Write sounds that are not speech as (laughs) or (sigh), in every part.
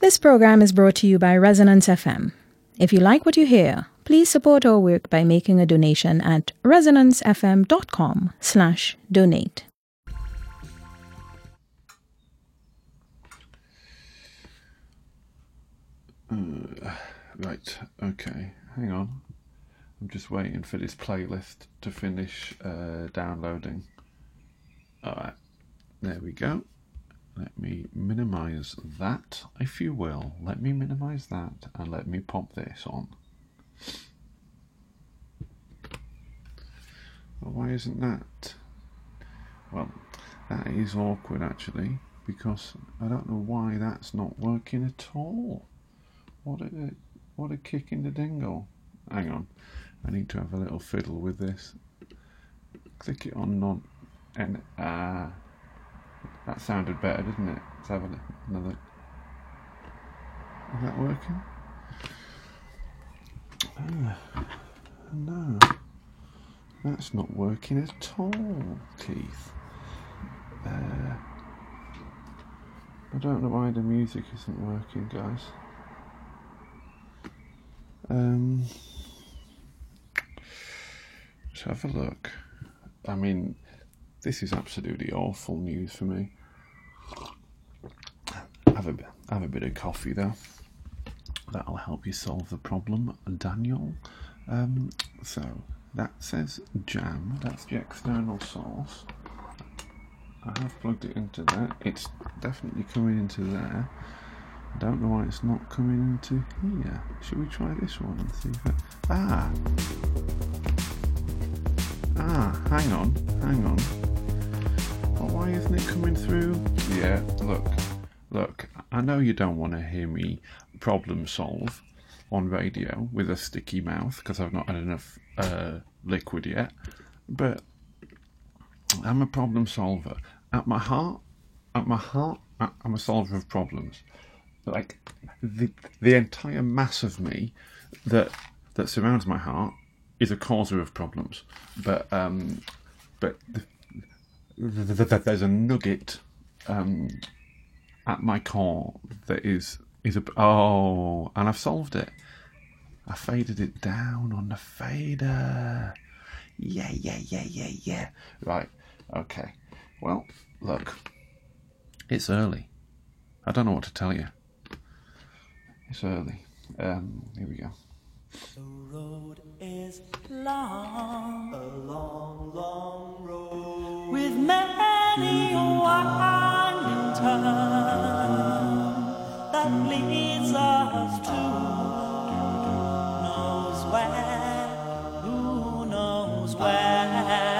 This program is brought to you by Resonance FM. If you like what you hear, please support our work by making a donation at resonancefm.com slash donate. Uh, right, okay, hang on. I'm just waiting for this playlist to finish uh, downloading. Alright, there we go. Let me minimize that, if you will. Let me minimize that and let me pop this on. Well, why isn't that? Well, that is awkward actually, because I don't know why that's not working at all. What a what a kick in the dingle. Hang on, I need to have a little fiddle with this. Click it on non and ah. Uh, that sounded better, didn't it? Let's have another. Is that working? Ah, no, that's not working at all, Keith. Uh, I don't know why the music isn't working, guys. Um, let's have a look. I mean, this is absolutely awful news for me. Have a, have a bit of coffee though. That'll help you solve the problem, Daniel. Um, so that says jam. That's the external source. I have plugged it into there. It's definitely coming into there. I don't know why it's not coming into here. Should we try this one and see if it... Ah! Ah, hang on, hang on. Well, why isn't it coming through? Yeah, look, look, I know you don't want to hear me problem solve on radio with a sticky mouth because I've not had enough uh, liquid yet, but I'm a problem solver. At my heart, at my heart, I'm a solver of problems like the the entire mass of me that that surrounds my heart is a causer of problems. But um, but there's a nugget um, at my core that is is a oh, and I've solved it. I faded it down on the fader. Yeah, yeah, yeah, yeah, yeah. Right. Okay. Well, look. It's early. I don't know what to tell you. It's early. Um, here we go. The road is long, a long, long road with many a winding turn that leads us to who knows where, who knows where,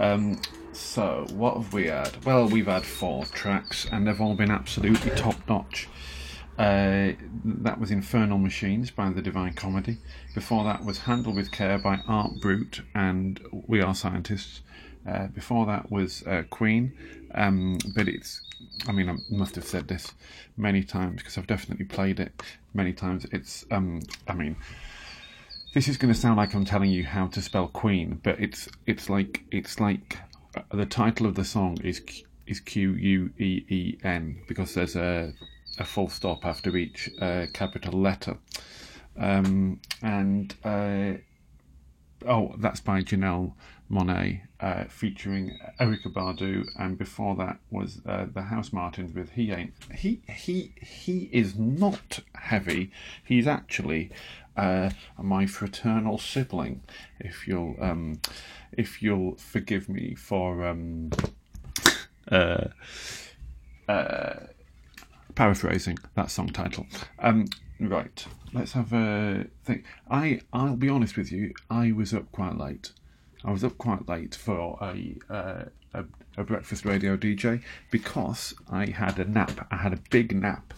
Um, so, what have we had? Well, we've had four tracks, and they've all been absolutely top notch. Uh, that was Infernal Machines by The Divine Comedy. Before that was Handle with Care by Art Brut and We Are Scientists. Uh, before that was uh, Queen, um, but it's, I mean, I must have said this many times because I've definitely played it many times. It's, um, I mean, this is going to sound like I'm telling you how to spell Queen, but it's it's like it's like uh, the title of the song is is Q U E E N because there's a a full stop after each uh, capital letter, um, and uh, oh, that's by Janelle Monáe uh, featuring Erykah Badu, and before that was uh, the Housemartins with He Ain't He He He is not heavy. He's actually uh, my fraternal sibling. If you'll um, if you'll forgive me for um, uh, uh, paraphrasing that song title. Um, right, let's have a think. I I'll be honest with you. I was up quite late. I was up quite late for a uh, a, a breakfast radio DJ because I had a nap. I had a big nap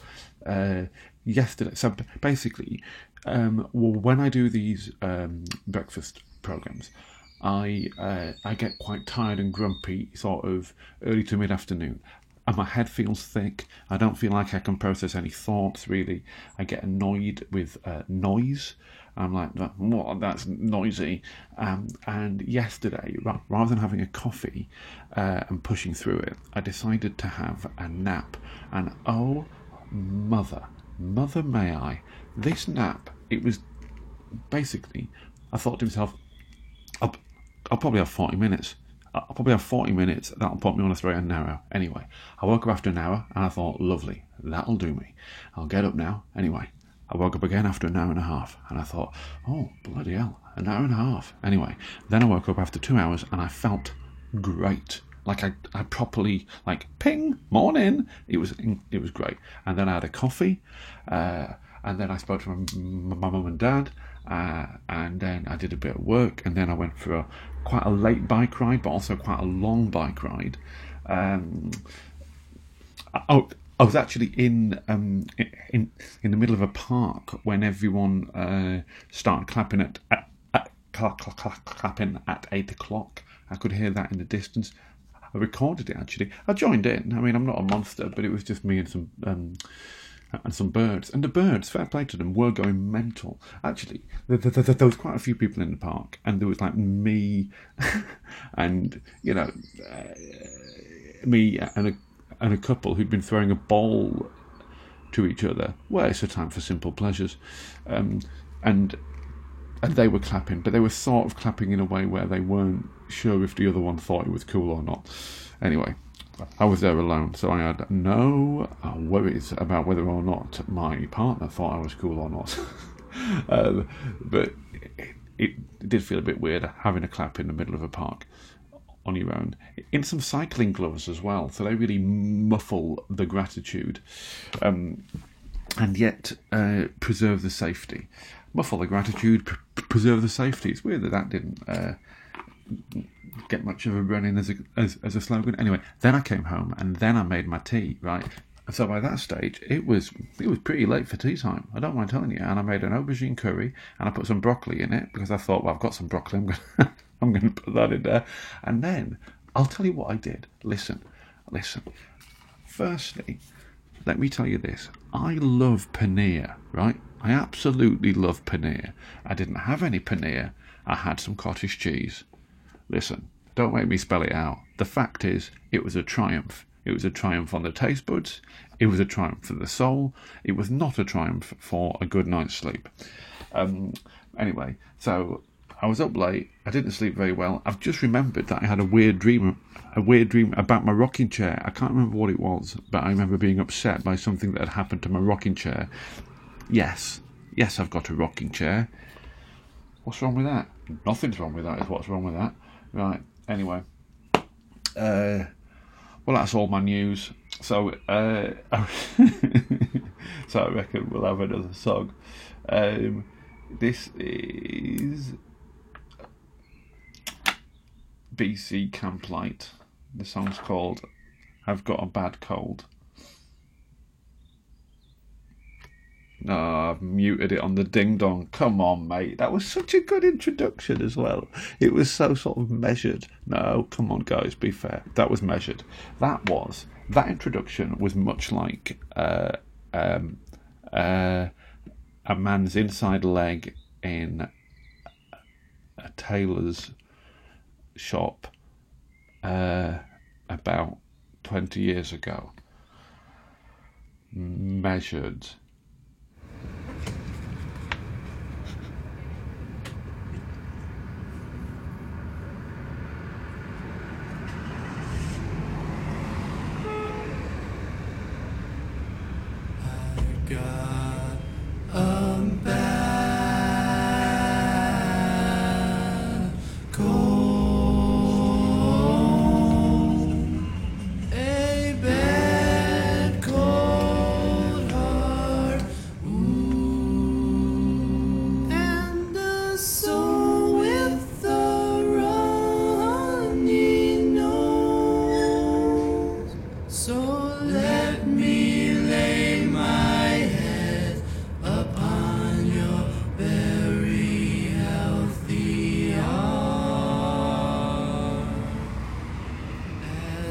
uh, yesterday. So basically, um, well, when I do these um, breakfast programs, I uh, I get quite tired and grumpy, sort of early to mid afternoon, and my head feels thick. I don't feel like I can process any thoughts really. I get annoyed with uh, noise. I'm like, what? That's noisy. Um, and yesterday, rather than having a coffee uh, and pushing through it, I decided to have a nap. And oh, mother, mother, may I? This nap, it was basically. I thought to myself, I'll, I'll probably have 40 minutes. I'll probably have 40 minutes. That'll put me on a straight and narrow. Anyway, I woke up after an hour and I thought, lovely, that'll do me. I'll get up now. Anyway, I woke up again after an hour and a half and I thought, oh, bloody hell, an hour and a half. Anyway, then I woke up after two hours and I felt great. Like I, I properly like ping morning. It was it was great. And then I had a coffee, uh, and then I spoke to my, my mum and dad, uh, and then I did a bit of work, and then I went for a quite a late bike ride, but also quite a long bike ride. Um, oh, I was actually in um, in in the middle of a park when everyone uh, started clapping at, at, at cla- cla- cla- clapping at eight o'clock. I could hear that in the distance. I recorded it actually. I joined in. I mean, I'm not a monster, but it was just me and some um, and some birds. And the birds, fair play to them, were going mental. Actually, there, there, there, was quite a few people in the park, and there was like me, (laughs) and you know, uh, me and a and a couple who'd been throwing a ball to each other. Well, it's a time for simple pleasures, um, and and they were clapping, but they were sort of clapping in a way where they weren't sure if the other one thought it was cool or not. Anyway, I was there alone, so I had no uh, worries about whether or not my partner thought I was cool or not. (laughs) um, but it, it did feel a bit weird having a clap in the middle of a park on your own. In some cycling gloves as well, so they really muffle the gratitude. Um, and yet uh, preserve the safety. Muffle the gratitude, pr- preserve the safety. It's weird that that didn't uh, get much of a run in as a, as, as a slogan. Anyway, then I came home and then I made my tea, right? So by that stage, it was it was pretty late for tea time. I don't mind telling you. And I made an aubergine curry and I put some broccoli in it because I thought, well, I've got some broccoli. I'm gonna (laughs) I'm to put that in there. And then I'll tell you what I did. Listen, listen. Firstly, let me tell you this. I love paneer, right? I absolutely love paneer. I didn't have any paneer. I had some cottage cheese. Listen, don't make me spell it out. The fact is, it was a triumph. It was a triumph on the taste buds. It was a triumph for the soul. It was not a triumph for a good night's sleep. Um, anyway, so I was up late. I didn't sleep very well. I've just remembered that I had a weird dream, a weird dream about my rocking chair. I can't remember what it was, but I remember being upset by something that had happened to my rocking chair. Yes, yes, I've got a rocking chair. What's wrong with that? Nothing's wrong with that. Is what's wrong with that? Right. Anyway, uh, well, that's all my news. So, uh, (laughs) so I reckon we'll have another song. Um, this is BC Camplight. The song's called "I've Got a Bad Cold." Oh, I've muted it on the ding dong. Come on, mate. That was such a good introduction as well. It was so sort of measured. No, come on, guys, be fair. That was measured. That was, that introduction was much like uh, um, uh, a man's inside leg in a tailor's shop uh, about 20 years ago. Measured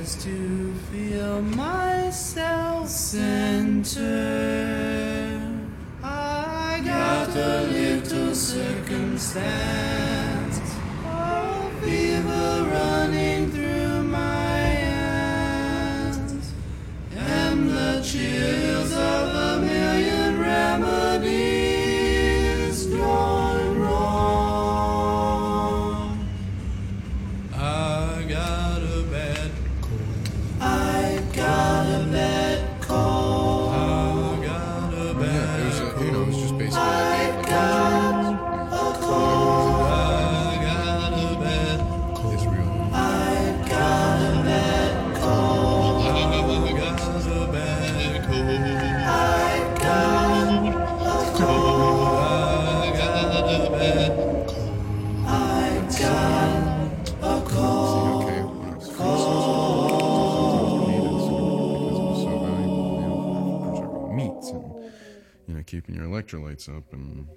as to feel myself centered. I got a little circumstance of fever running through my hands and the chill. keeping your electrolytes up and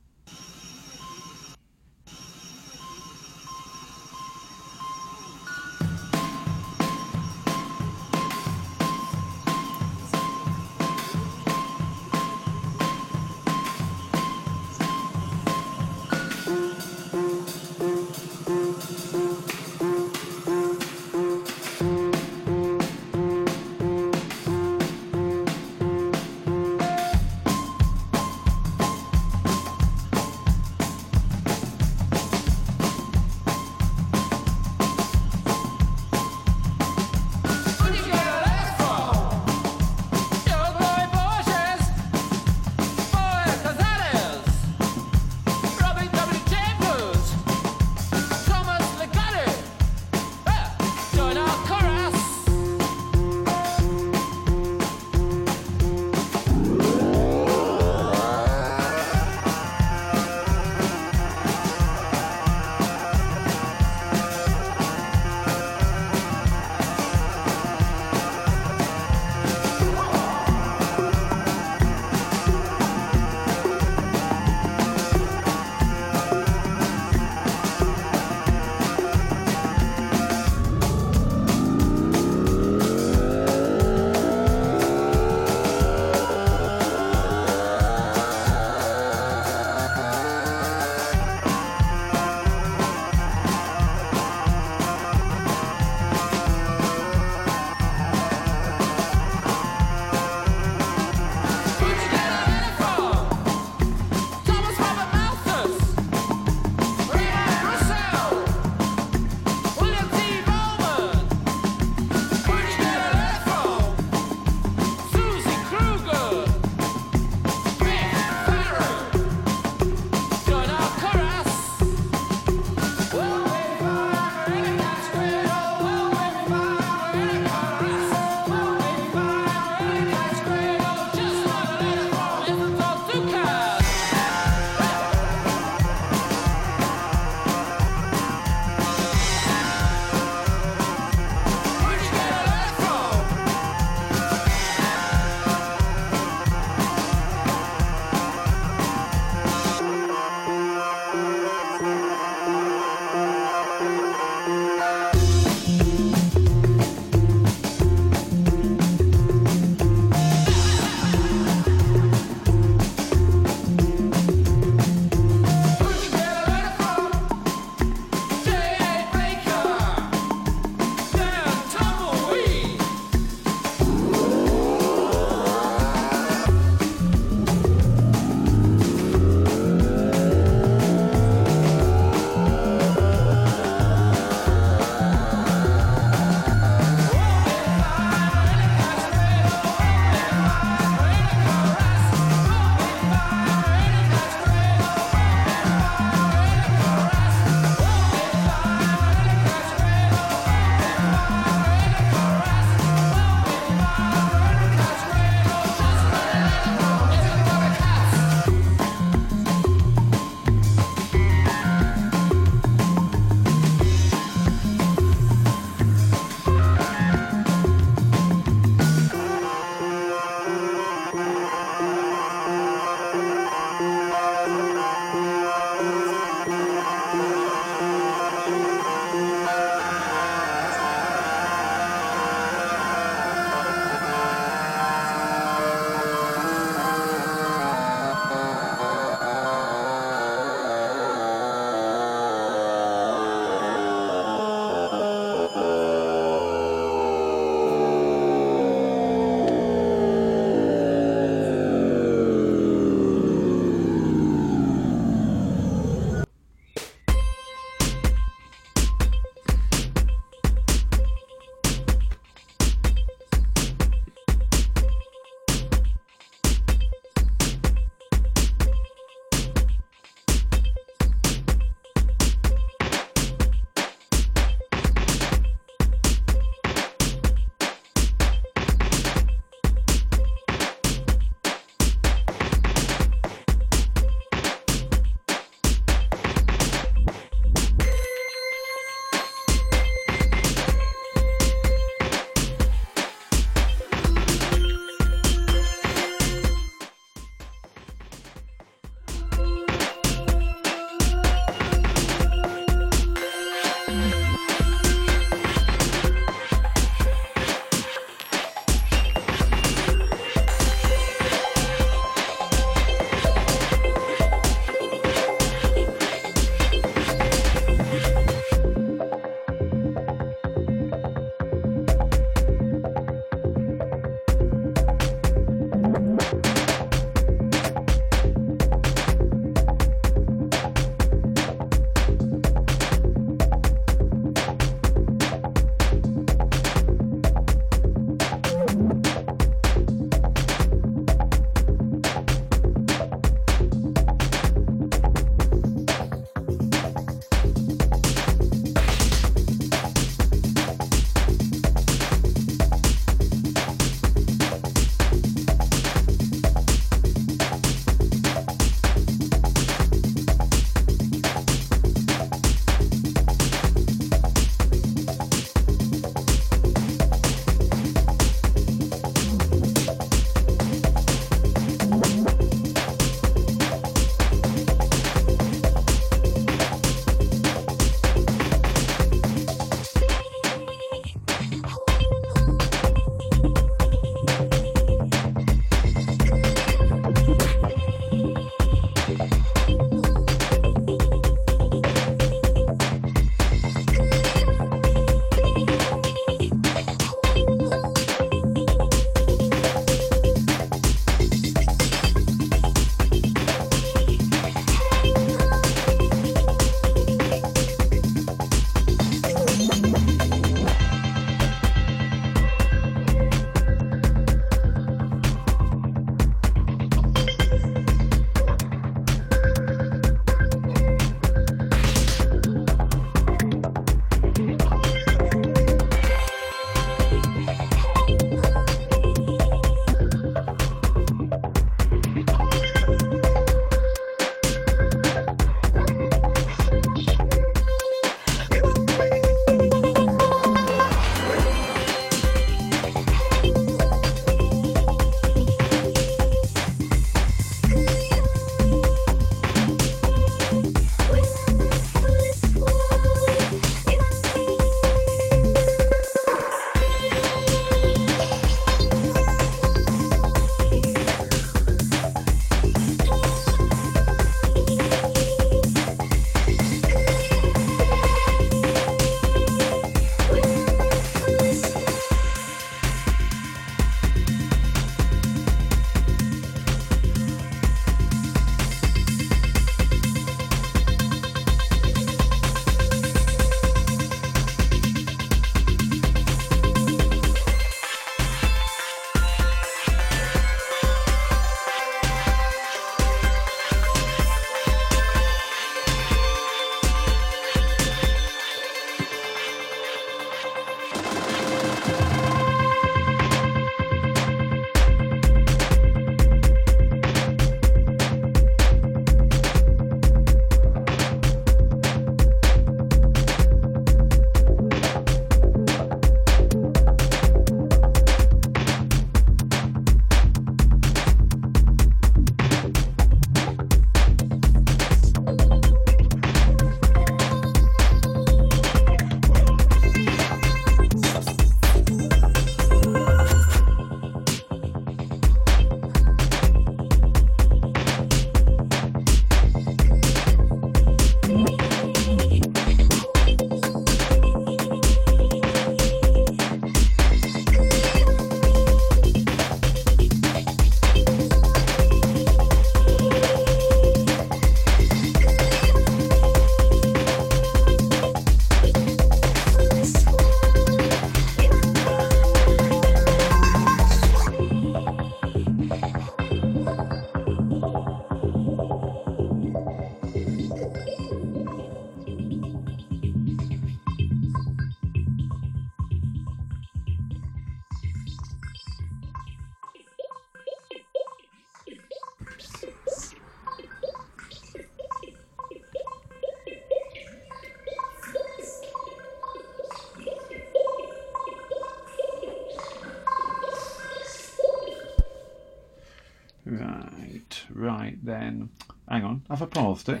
have I paused it?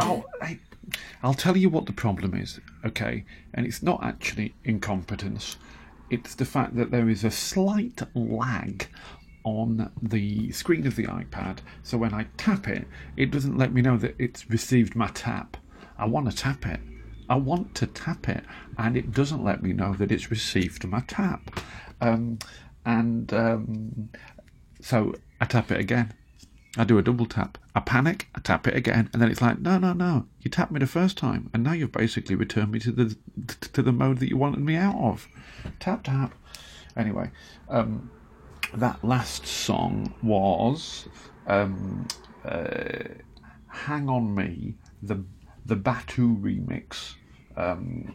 Oh, hey, I'll tell you what the problem is, okay? And it's not actually incompetence, it's the fact that there is a slight lag on the screen of the iPad. So when I tap it, it doesn't let me know that it's received my tap. I want to tap it. I want to tap it, and it doesn't let me know that it's received my tap. Um, and um, so I tap it again. I do a double tap. I panic. I tap it again, and then it's like, no, no, no. You tapped me the first time, and now you've basically returned me to the to the mode that you wanted me out of. Tap tap. Anyway, um, that last song was um, uh, "Hang on Me," the the Batu remix. Um,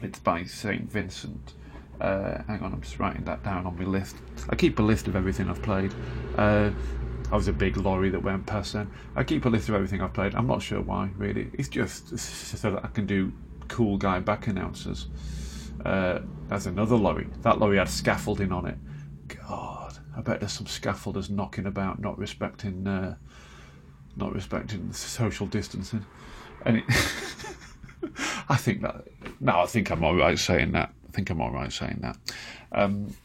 it's by Saint Vincent. Uh, hang on, I'm just writing that down on my list. I keep a list of everything I've played. Uh, I was a big lorry that went past then. I keep a list of everything I've played. I'm not sure why, really. It's just so that I can do cool guy back announcers. Uh, there's another lorry. That lorry had scaffolding on it. God, I bet there's some scaffolders knocking about, not respecting, uh, not respecting social distancing. And it, (laughs) I think that. No, I think I'm all right saying that. I think I'm all right saying that. Um,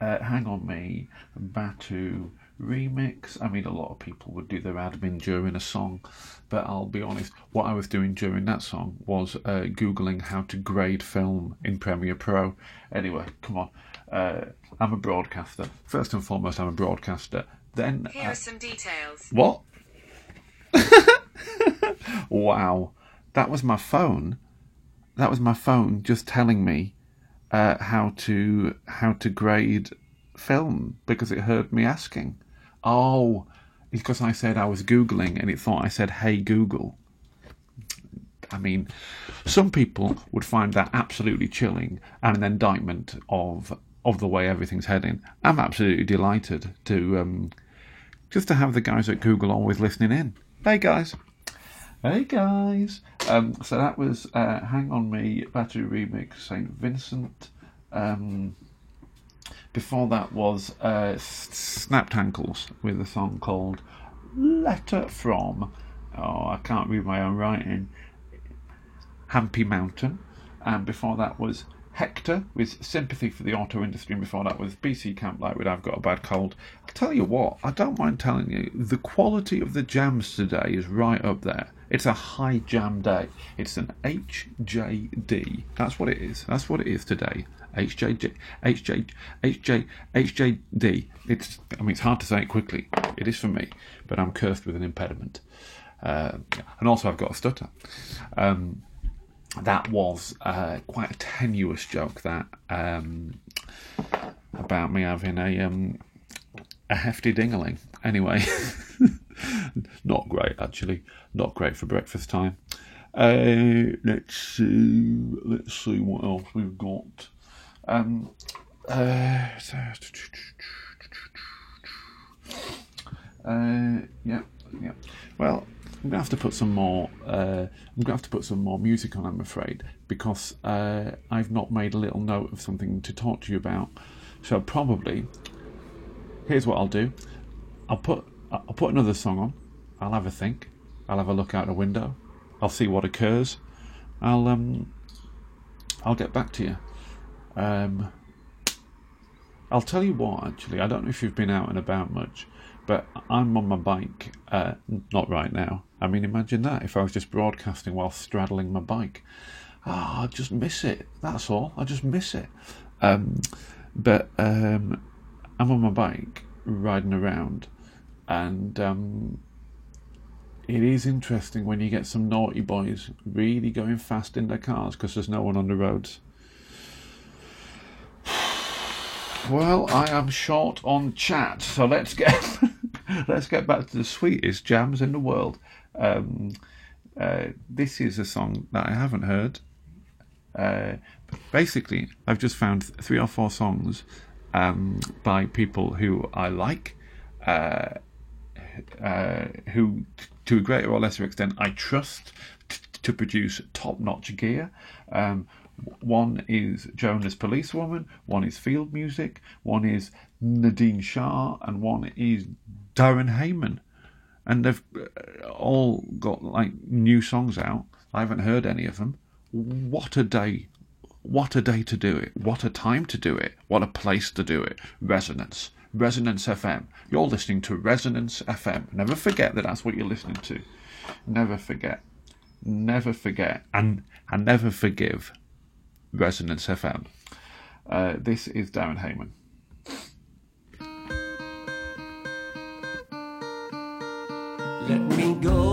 uh, Hang on Me, Batu remix. I mean, a lot of people would do their admin during a song, but I'll be honest, what I was doing during that song was uh, Googling how to grade film in Premiere Pro. Anyway, come on. Uh, I'm a broadcaster. First and foremost, I'm a broadcaster. Then. Here uh, are some details. what? (laughs) wow. That was my phone. That was my phone just telling me uh, how to how to grade film because it heard me asking. Oh, it's because I said I was googling and it thought I said, "Hey Google." I mean, some people would find that absolutely chilling and an indictment of of the way everything's heading. I'm absolutely delighted to um, just to have the guys at Google always listening in. Hey guys. Hey guys. Um, so that was uh, Hang On Me Batu Remix St. Vincent. Um, before that was uh, Snapped Ankles with a song called Letter From. Oh, I can't read my own writing. Hampi Mountain. And before that was Hector with Sympathy for the Auto Industry. And before that was BC Camp with I've Got a Bad Cold. I'll tell you what, I don't mind telling you, the quality of the jams today is right up there. It's a high jam day. It's an HJD. That's what it is. That's what it is today. HJJ, HJ, HJ, HJD. It's, I mean, it's hard to say it quickly. It is for me, but I'm cursed with an impediment. Uh, and also, I've got a stutter. Um, that was uh, quite a tenuous joke. That um, about me having a um, a hefty dingaling. Anyway, (laughs) not great actually. Not great for breakfast time. Uh, let's see. Let's see what else we've got. Um, uh, uh, yeah, yeah. Well, I'm gonna have to put some more. Uh, I'm gonna have to put some more music on. I'm afraid because uh, I've not made a little note of something to talk to you about. So probably, here's what I'll do. I'll put I'll put another song on. I'll have a think. I'll have a look out the window. I'll see what occurs. I'll um. I'll get back to you. Um. I'll tell you what. Actually, I don't know if you've been out and about much, but I'm on my bike. Uh, not right now. I mean, imagine that if I was just broadcasting while straddling my bike. Ah, I just miss it. That's all. I just miss it. Um, but um, I'm on my bike riding around, and um, it is interesting when you get some naughty boys really going fast in their cars because there's no one on the roads. Well, I am short on chat, so let's get (laughs) let's get back to the sweetest jams in the world. Um, uh, this is a song that I haven't heard. Uh, basically, I've just found three or four songs um, by people who I like, uh, uh, who, to a greater or lesser extent, I trust t- to produce top-notch gear. Um, one is Jonas Policewoman, one is Field Music, one is Nadine Shah, and one is Darren Hayman, and they've uh, all got like new songs out. I haven't heard any of them. What a day! What a day to do it! What a time to do it! What a place to do it! Resonance, Resonance FM. You're listening to Resonance FM. Never forget that that's what you're listening to. Never forget. Never forget, and and never forgive. Resonance FM. Uh, this is Darren Hayman. Let me go,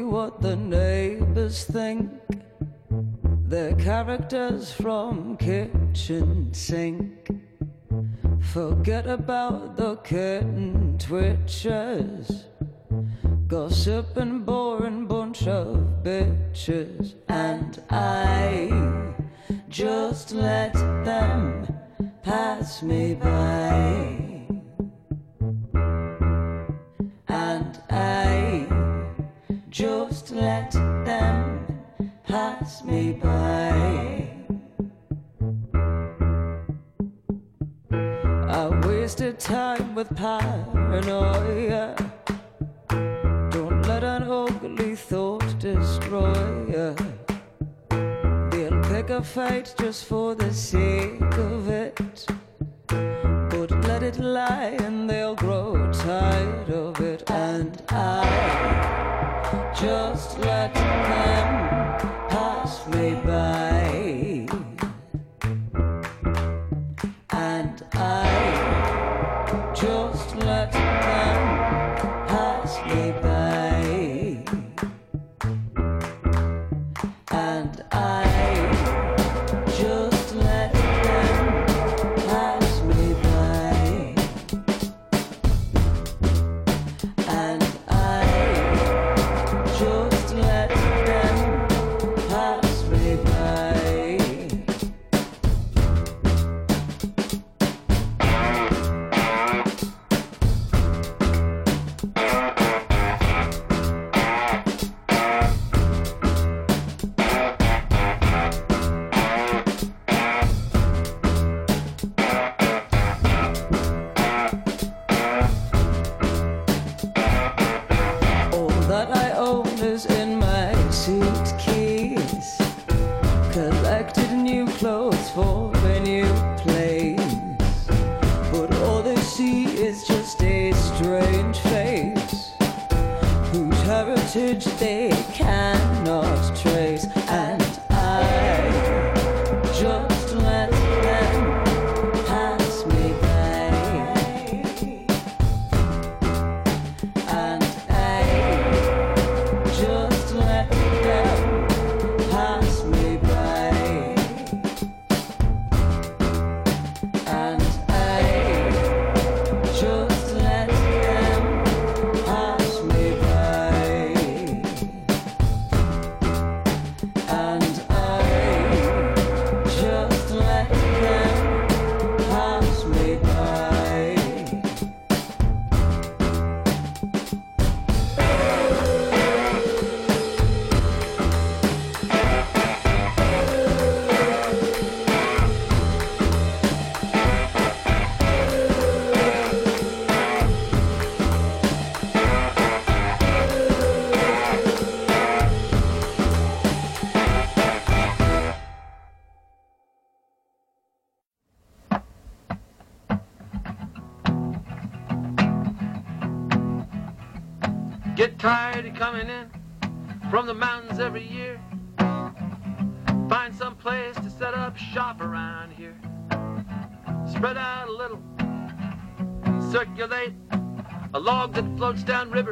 what the neighbors think. They're characters from kitchen sink. Forget about the kitten twitchers. Gossiping, boring bunch of bitches. And I just let them pass me by. and I let them pass me by. I wasted time with paranoia. Don't let an ugly thought destroy you. They'll pick a fight just for the sake of it. But let it lie and they'll grow tired of it. And I just let them pass me by. Log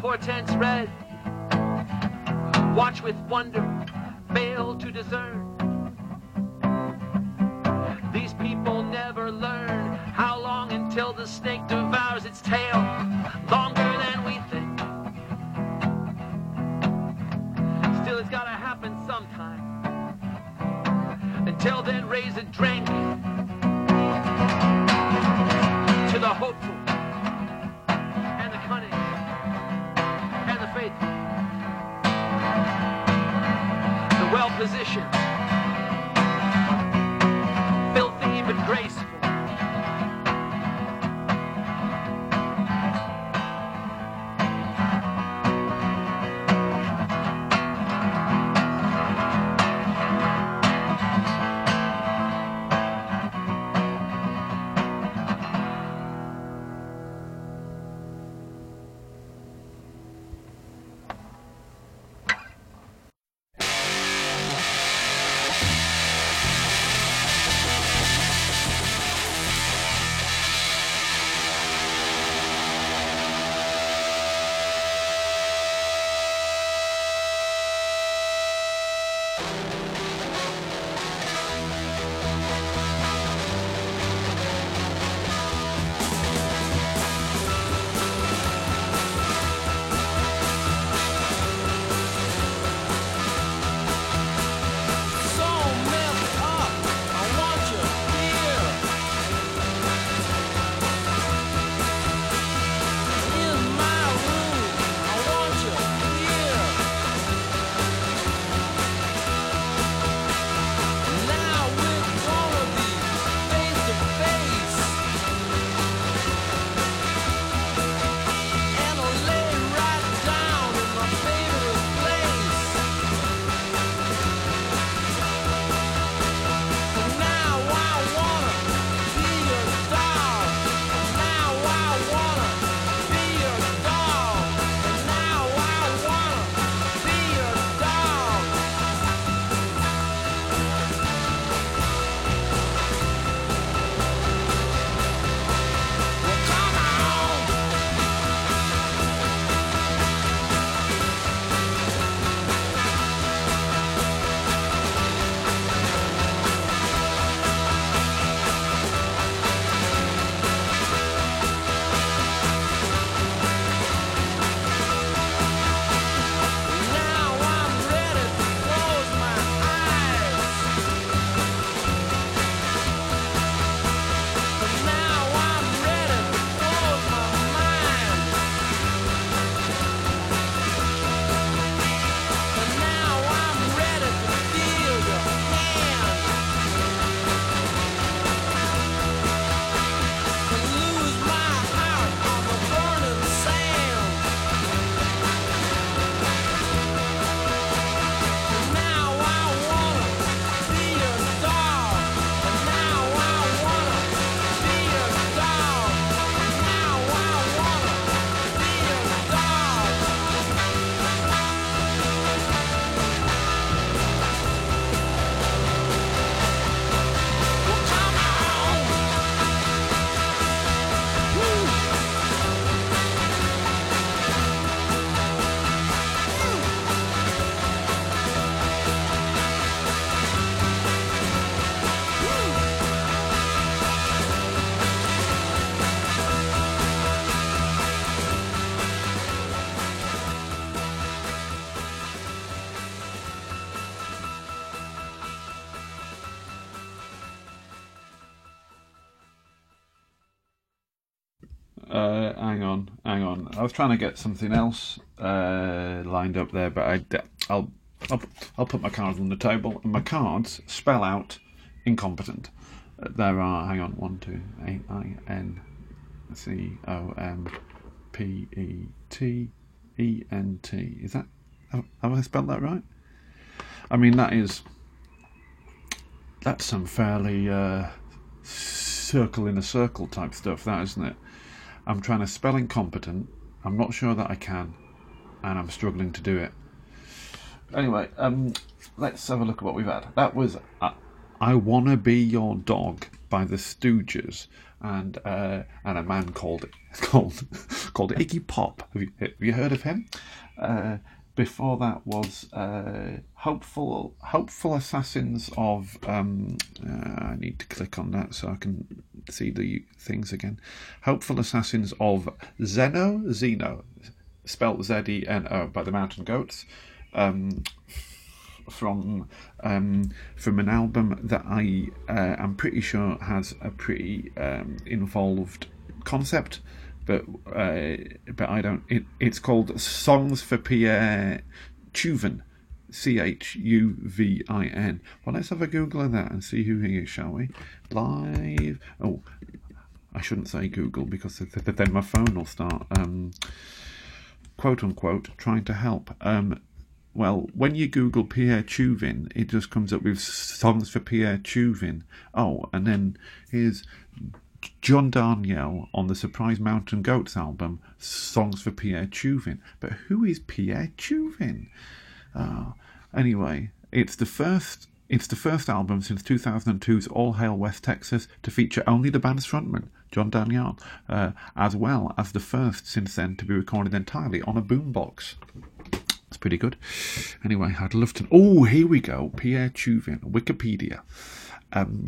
portents なに? I was trying to get something else uh, lined up there, but I, I'll, I'll, I'll put my cards on the table, and my cards spell out incompetent. Uh, there are, hang on, one, two, A, I, N, C, O, M, P, E, T, E, N, T. Is that, have, have I spelled that right? I mean, that is, that's some fairly uh, circle in a circle type stuff, that isn't it? I'm trying to spell incompetent. I'm not sure that I can, and I'm struggling to do it. Anyway, um, let's have a look at what we've had. That was uh, "I Wanna Be Your Dog" by the Stooges, and uh, and a man called (laughs) called called Iggy Pop. Have you, have you heard of him? Uh, before that was uh, hopeful hopeful assassins of um, uh, I need to click on that so I can see the things again. Hopeful assassins of Zeno Zeno, spelled Z E N O by the Mountain Goats. Um, from um, from an album that I uh, am pretty sure has a pretty um, involved concept, but uh, but I don't. It, it's called Songs for Pierre Chuvin, C H U V I N. Well, let's have a Google of that and see who he is, shall we? Live. Oh, I shouldn't say Google because th- th- then my phone will start. Um, quote unquote trying to help. Um, well, when you Google Pierre Chuvin, it just comes up with songs for Pierre Chuvin. Oh, and then here's John Darnielle on the Surprise Mountain Goats album, Songs for Pierre Chuvin. But who is Pierre Chuvin? Uh, anyway, it's the first. It's the first album since 2002's All Hail West Texas to feature only the band's frontman, John Darnielle, uh, as well as the first since then to be recorded entirely on a boombox. That's pretty good. Anyway, I'd love to. Oh, here we go. Pierre Chuvin, Wikipedia. Um,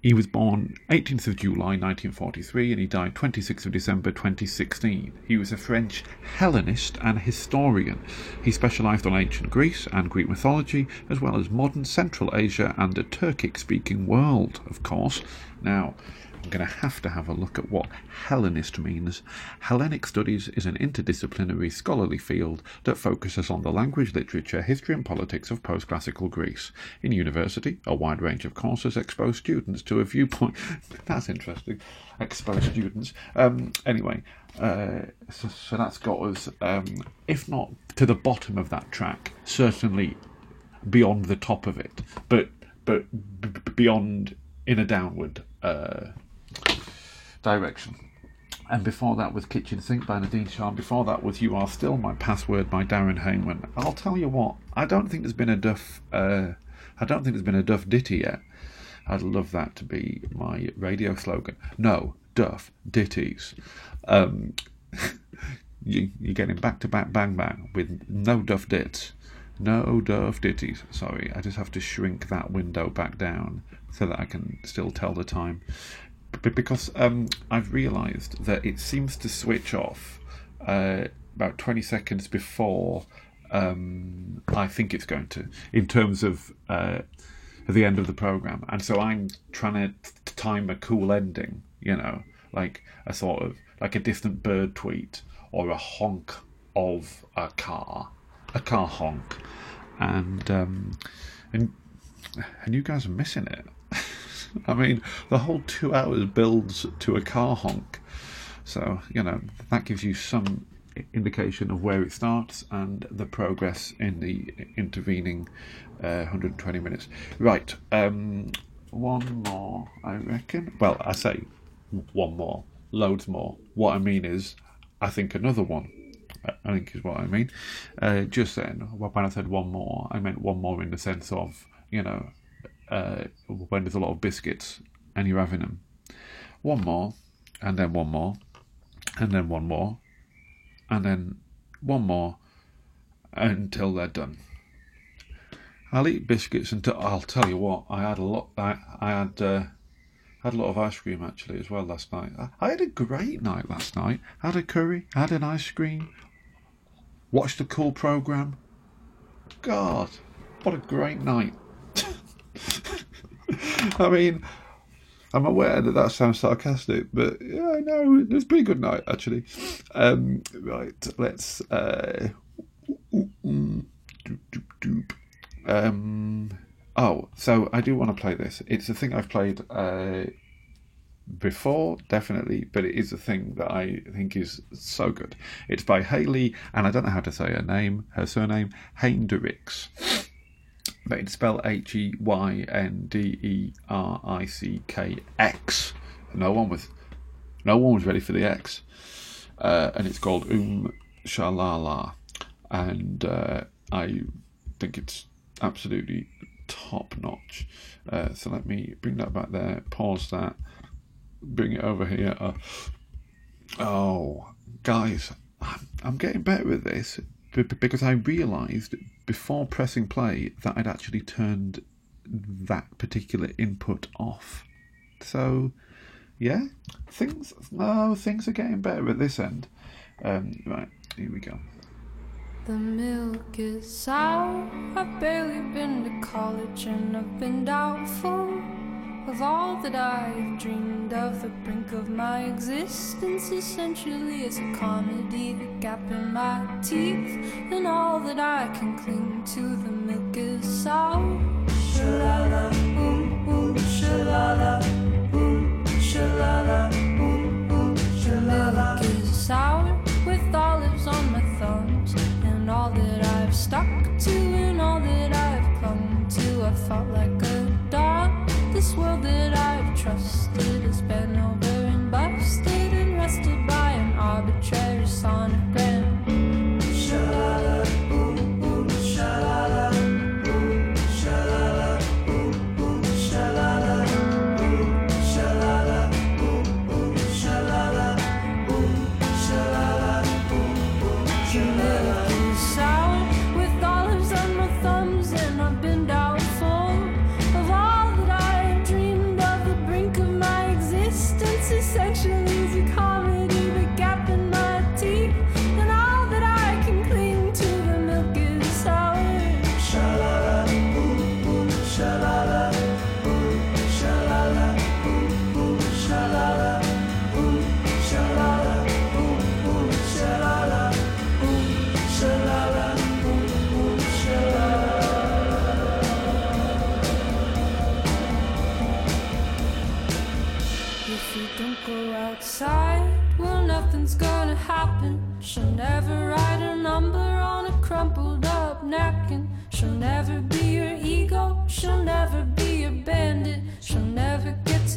he was born 18th of July 1943 and he died 26th of December 2016. He was a French Hellenist and historian. He specialised on ancient Greece and Greek mythology, as well as modern Central Asia and the Turkic speaking world, of course. Now, I'm going to have to have a look at what Hellenist means. Hellenic studies is an interdisciplinary scholarly field that focuses on the language, literature, history, and politics of post classical Greece. In university, a wide range of courses expose students to a viewpoint. (laughs) That's interesting. Expose students. Um, anyway, uh, so, so that's got us, um, if not to the bottom of that track, certainly beyond the top of it, but but b- beyond in a downward uh, direction. And before that was Kitchen Sink by Nadine Shah. Before that was You Are Still My Password by Darren Hayman. I'll tell you what, I don't think there's been a Duff. Uh, I don't think there's been a Duff Ditty yet. I'd love that to be my radio slogan. No, Duff Ditties. Um, (laughs) you, you're getting back to back bang bang with no Duff Dits. No Duff Ditties. Sorry, I just have to shrink that window back down so that I can still tell the time. Because um, I've realised that it seems to switch off uh, about 20 seconds before um, I think it's going to, in terms of uh, the end of the program. And so I'm trying to time a cool ending, you know, like a sort of like a distant bird tweet or a honk of a car, a car honk, and um, and and you guys are missing it. I mean, the whole two hours builds to a car honk. So, you know, that gives you some indication of where it starts and the progress in the intervening uh, 120 minutes. Right, um, one more, I reckon. Well, I say one more, loads more. What I mean is, I think another one. I think is what I mean. Uh, just then, when I said one more, I meant one more in the sense of, you know, uh, when there's a lot of biscuits and you're having them. One more, and then one more, and then one more, and then one more until they're done. I'll eat biscuits until I'll tell you what. I had a lot. I, I had uh, had a lot of ice cream actually as well last night. I, I had a great night last night. Had a curry, had an ice cream, watched a cool program. God, what a great night! (laughs) I mean, I'm aware that that sounds sarcastic, but yeah, no, it was a pretty good night actually. Um, right, let's. Uh. Um, oh, so I do want to play this. It's a thing I've played uh, before, definitely, but it is a thing that I think is so good. It's by Haley, and I don't know how to say her name, her surname, Heynderickx. But it's spelled H E Y N D E R I C K X. No one was, no one was ready for the X, uh, and it's called Um Shalala, and uh, I think it's absolutely top notch. Uh, so let me bring that back there, pause that, bring it over here. Oh, guys, I'm, I'm getting better with this because I realised before pressing play that I'd actually turned that particular input off. So, yeah, things no things are getting better at this end. Um, right, here we go. The milk is sour. I've barely been to college and I've been doubtful of all that I've dreamed of. The brink of my existence essentially is a comedy. The gap in my teeth and all that I can cling to. The milk is sour. Shalala, ooh, ooh, shalala, ooh, shalala, ooh, ooh, shalala. The milk is sour with olives on my thumbs and all that I've stuck to and all that I've clung to. I felt like a. This world that I've trusted has been over and busted and rested by an arbitrary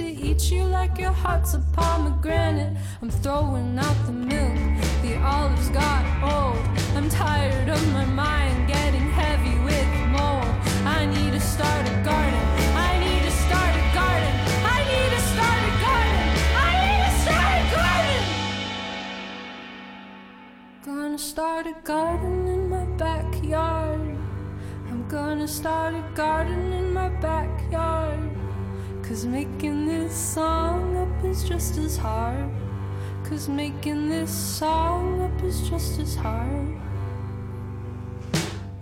to eat you like your heart's a pomegranate. I'm throwing out the milk, the olives got old. I'm tired of my mind getting heavy with mold. I need to start a garden. I need to start a garden. I need to start a garden. I need to start a garden. Gonna start a garden in my backyard. I'm gonna start a garden in my backyard. Cause making this song up is just as hard. Cause making this song up is just as hard.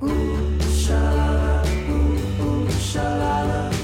Ooh, shalala, ooh, ooh, shalala, ooh,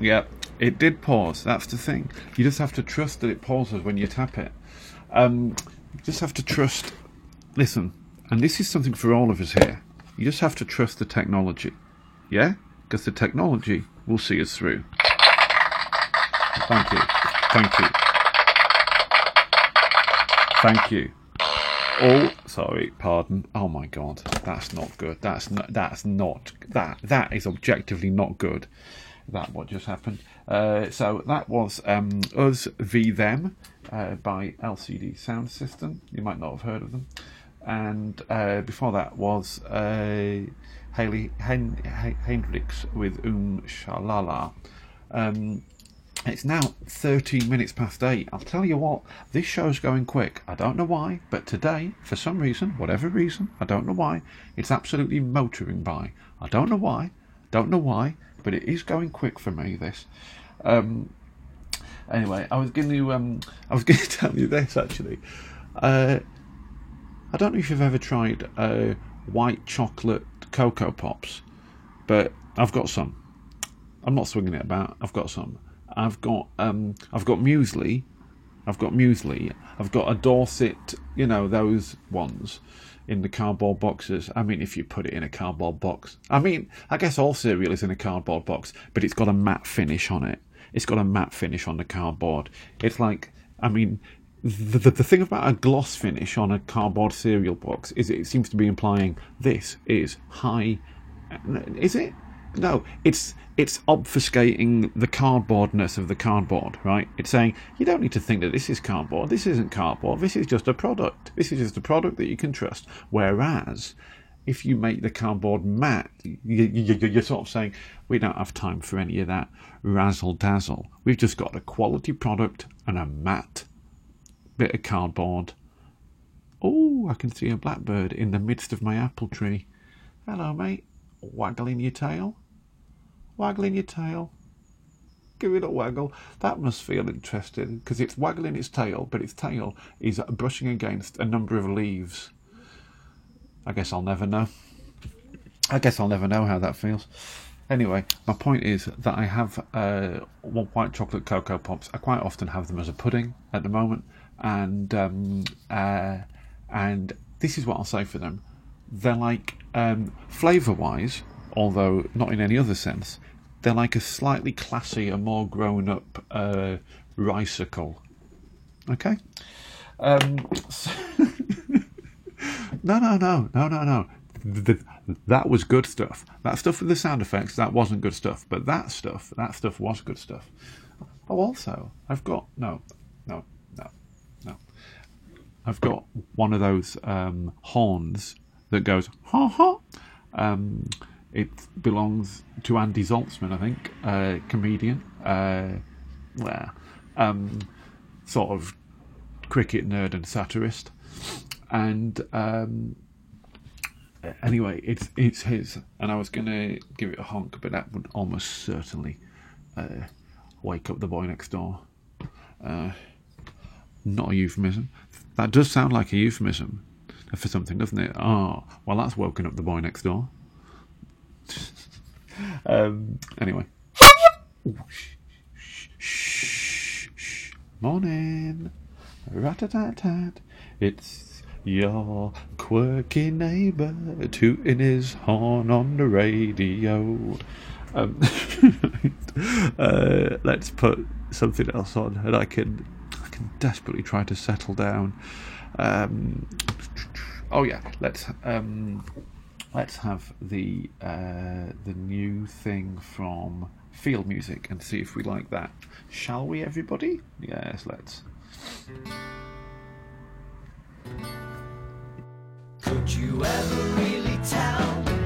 Yep, it did pause. That's the thing. You just have to trust that it pauses when you tap it. Um, you just have to trust. Listen, and this is something for all of us here. You just have to trust the technology. Yeah? Because the technology will see us through. Thank you. Thank you. Thank you. Oh, sorry, pardon. Oh my god, that's not good. That's not. That's not. That that is objectively not good. That what just happened. Uh, so that was um, us v them uh, by LCD Soundsystem. You might not have heard of them. And uh, before that was uh, Haley Hen- Hen- Hendrix with Um Shalala. Um, it's now 13 minutes past 8. I'll tell you what, this show's going quick. I don't know why, but today, for some reason, whatever reason, I don't know why, it's absolutely motoring by. I don't know why, don't know why, but it is going quick for me, this. Um, anyway, I was going to, um, I was (laughs) going to tell you this actually. Uh, I don't know if you've ever tried uh, white chocolate Cocoa Pops, but I've got some. I'm not swinging it about. I've got some. I've got um, I've got muesli. I've got muesli. I've got a Dorset, you know, those ones in the cardboard boxes. I mean, if you put it in a cardboard box. I mean, I guess all cereal is in a cardboard box, but it's got a matte finish on it. It's got a matte finish on the cardboard. It's like, I mean, the, the, the thing about a gloss finish on a cardboard cereal box is it seems to be implying this is high. Is it? No, it's it's obfuscating the cardboardness of the cardboard, right? It's saying you don't need to think that this is cardboard. This isn't cardboard. This is just a product. This is just a product that you can trust. Whereas, if you make the cardboard matte, you, you're sort of saying we don't have time for any of that razzle dazzle. We've just got a quality product and a matte bit of cardboard. Oh, I can see a blackbird in the midst of my apple tree. Hello, mate. Waggling your tail waggling your tail. Give it a waggle. That must feel interesting because it's waggling its tail, but its tail is brushing against a number of leaves. I guess I'll never know. I guess I'll never know how that feels. Anyway, my point is that I have uh, white chocolate cocoa pops. I quite often have them as a pudding at the moment, and um, uh, and this is what I'll say for them. They're like um, flavour-wise, although not in any other sense. They're like a slightly classier, more grown-up uh, ricicle. Okay. Um, so (laughs) no, no, no, no, no, no. Th- that was good stuff. That stuff with the sound effects, that wasn't good stuff. But that stuff, that stuff was good stuff. Oh, also, I've got no, no, no, no. I've got one of those um, horns that goes ha ha. Um, it belongs to Andy Zaltzman, I think, uh, comedian, uh, well, um, sort of cricket nerd and satirist, and um, anyway, it's it's his, and I was gonna give it a honk, but that would almost certainly uh, wake up the boy next door. Uh, not a euphemism. That does sound like a euphemism for something, doesn't it? Oh, well, that's woken up the boy next door. (laughs) um, anyway. Ooh, shh, shh, shh, shh. Morning. Rat-a-tat-tat. It's your quirky neighbour tooting his horn on the radio. Um, (laughs) uh, let's put something else on, and I can, I can desperately try to settle down. Um, oh yeah, let's um, let's have the uh, the new thing from Field Music and see if we like that. Shall we, everybody? Yes, let's. Could you ever really tell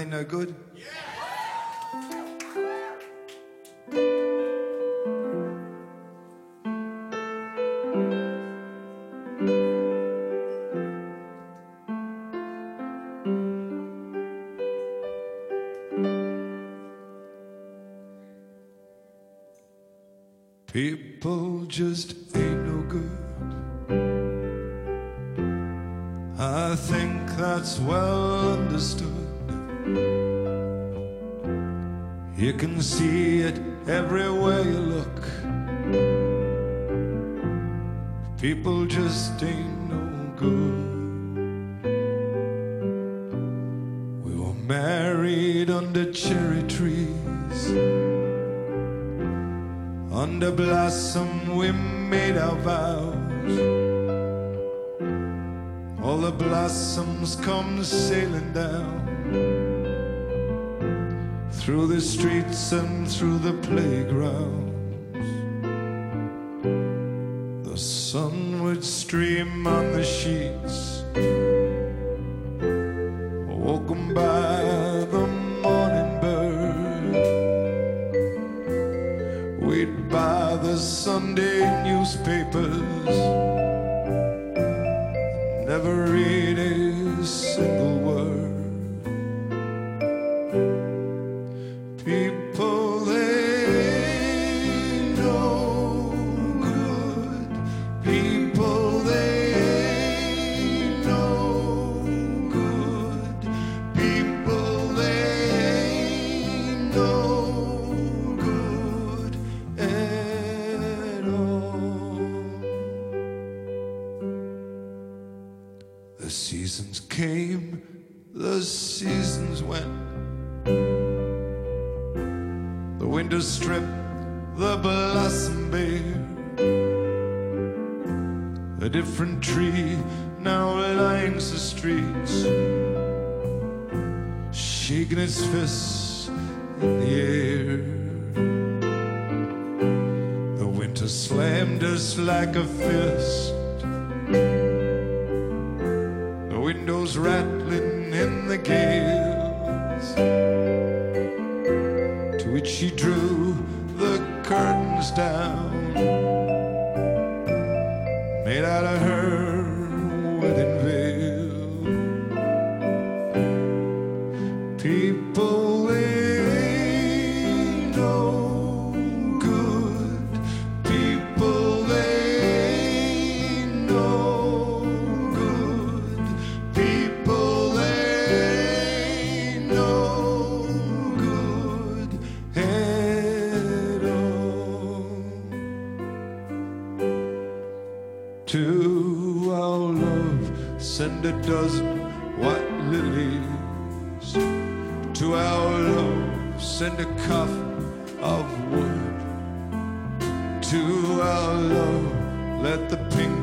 ain't no good? People just blossoms come sailing down through the streets and through the playgrounds. The sun would stream on the sheets,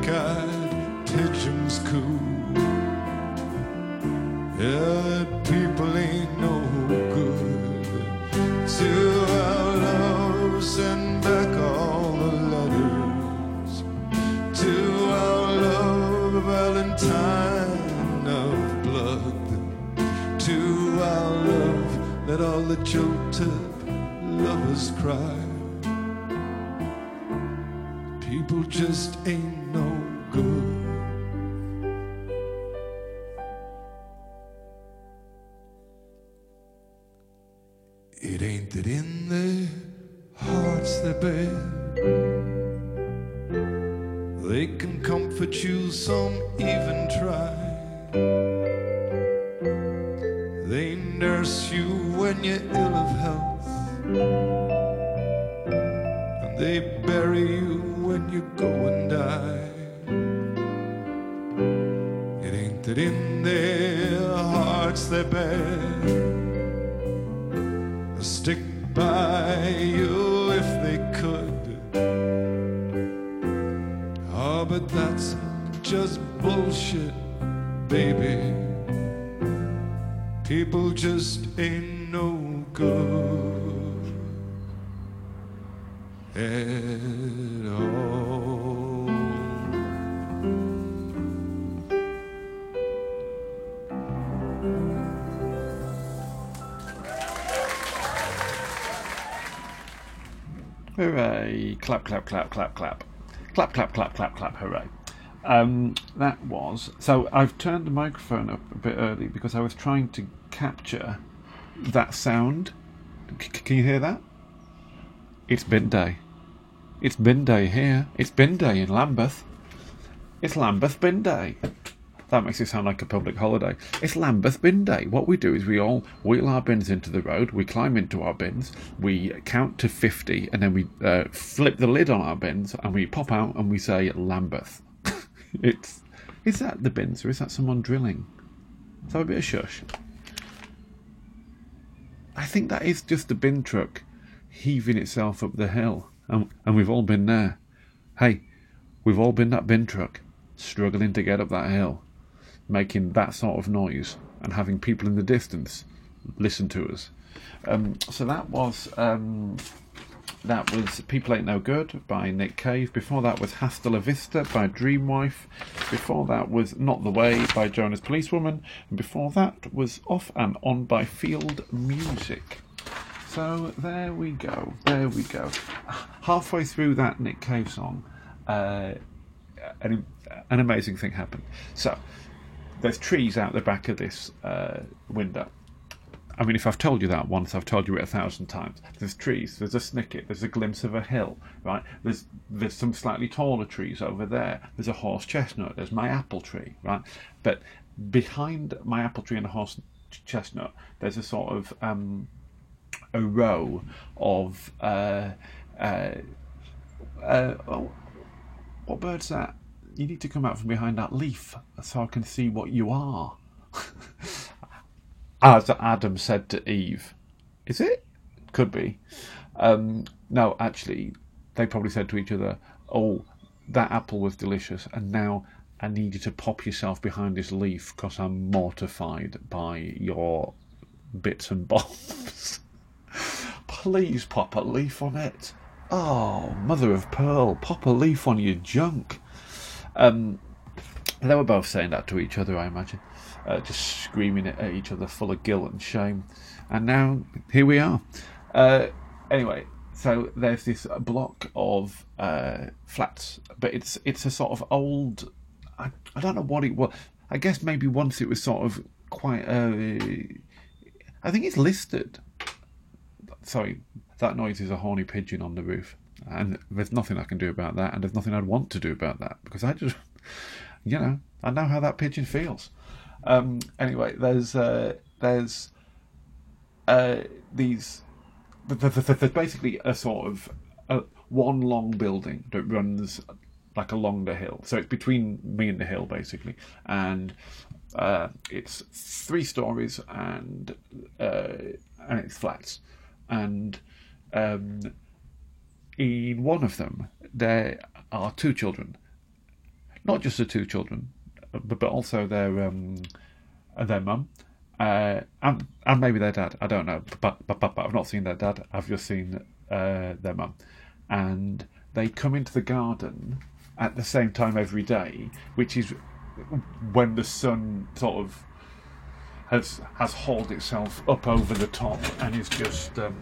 pink-eyed pigeons coo. Yeah, people ain't no good. To our love, send back all the letters. To our love, valentine of blood. To our love, let all the jilted lovers cry. People just ain't some even try. They nurse you when you're ill of health. And they bury you when you go and die. It ain't that in their hearts they're bad people just ain't no good at all. Hooray! Clap, clap, clap, clap, clap. Clap, clap, clap, clap, clap, hooray. Um, that was. So I've turned the microphone up a bit early because I was trying to capture that sound. C- can you hear that? It's bin day. It's bin day here. It's bin day in Lambeth. It's Lambeth bin day. That makes it sound like a public holiday. It's Lambeth bin day. What we do is we all wheel our bins into the road, we climb into our bins, we count to 50, and then we uh, flip the lid on our bins, and we pop out and we say Lambeth. (laughs) it's Is that the bins, or is that someone drilling? Let's have a bit of shush. I think that is just the bin truck heaving itself up the hill, and, and we've all been there. Hey, we've all been that bin truck, struggling to get up that hill, making that sort of noise, and having people in the distance listen to us. Um, so that was um, that was People Ain't No Good by Nick Cave. Before that was Hasta La Vista by Dream Wife. Before that was Not the Way by Jonas Policewoman. And before that was Off and On by Field Music. So there we go. There we go. Halfway through that Nick Cave song, uh, an, an amazing thing happened. So there's trees out the back of this uh, window. I mean, if I've told you that once, I've told you it a thousand times. There's trees, there's a snicket, there's a glimpse of a hill, right? There's there's some slightly taller trees over there. There's a horse chestnut. There's my apple tree, right? But behind my apple tree and the horse chestnut, there's a sort of um, a row of uh, uh, uh, oh, what bird's that? You need to come out from behind that leaf so I can see what you are. (laughs) As Adam said to Eve. Is it? Could be. Um, no, actually, they probably said to each other, Oh, that apple was delicious, and now I need you to pop yourself behind this leaf because I'm mortified by your bits and bobs. (laughs) Please pop a leaf on it. Oh, mother of pearl, pop a leaf on your junk. Um, they were both saying that to each other, I imagine, uh, just screaming at each other, full of guilt and shame. And now here we are. Uh, anyway, so there's this block of uh, flats, but it's it's a sort of old. I, I don't know what it was. I guess maybe once it was sort of quite. Uh, I think it's listed. Sorry, that noise is a horny pigeon on the roof, and there's nothing I can do about that, and there's nothing I'd want to do about that because I just, (laughs) you know, I know how that pigeon feels. Um, anyway, there's uh, there's uh, these th- th- th- there's basically a sort of uh, one long building that runs like along the hill. So it's between me and the hill basically, and uh, it's three stories and uh, and it's flats, and um, in one of them there are two children, not just the two children, but, but also their um, their mum. Uh, and and maybe their dad. I don't know, but but, but, but I've not seen their dad. I've just seen uh, their mum, and they come into the garden at the same time every day, which is when the sun sort of has has hauled itself up over the top and is just um,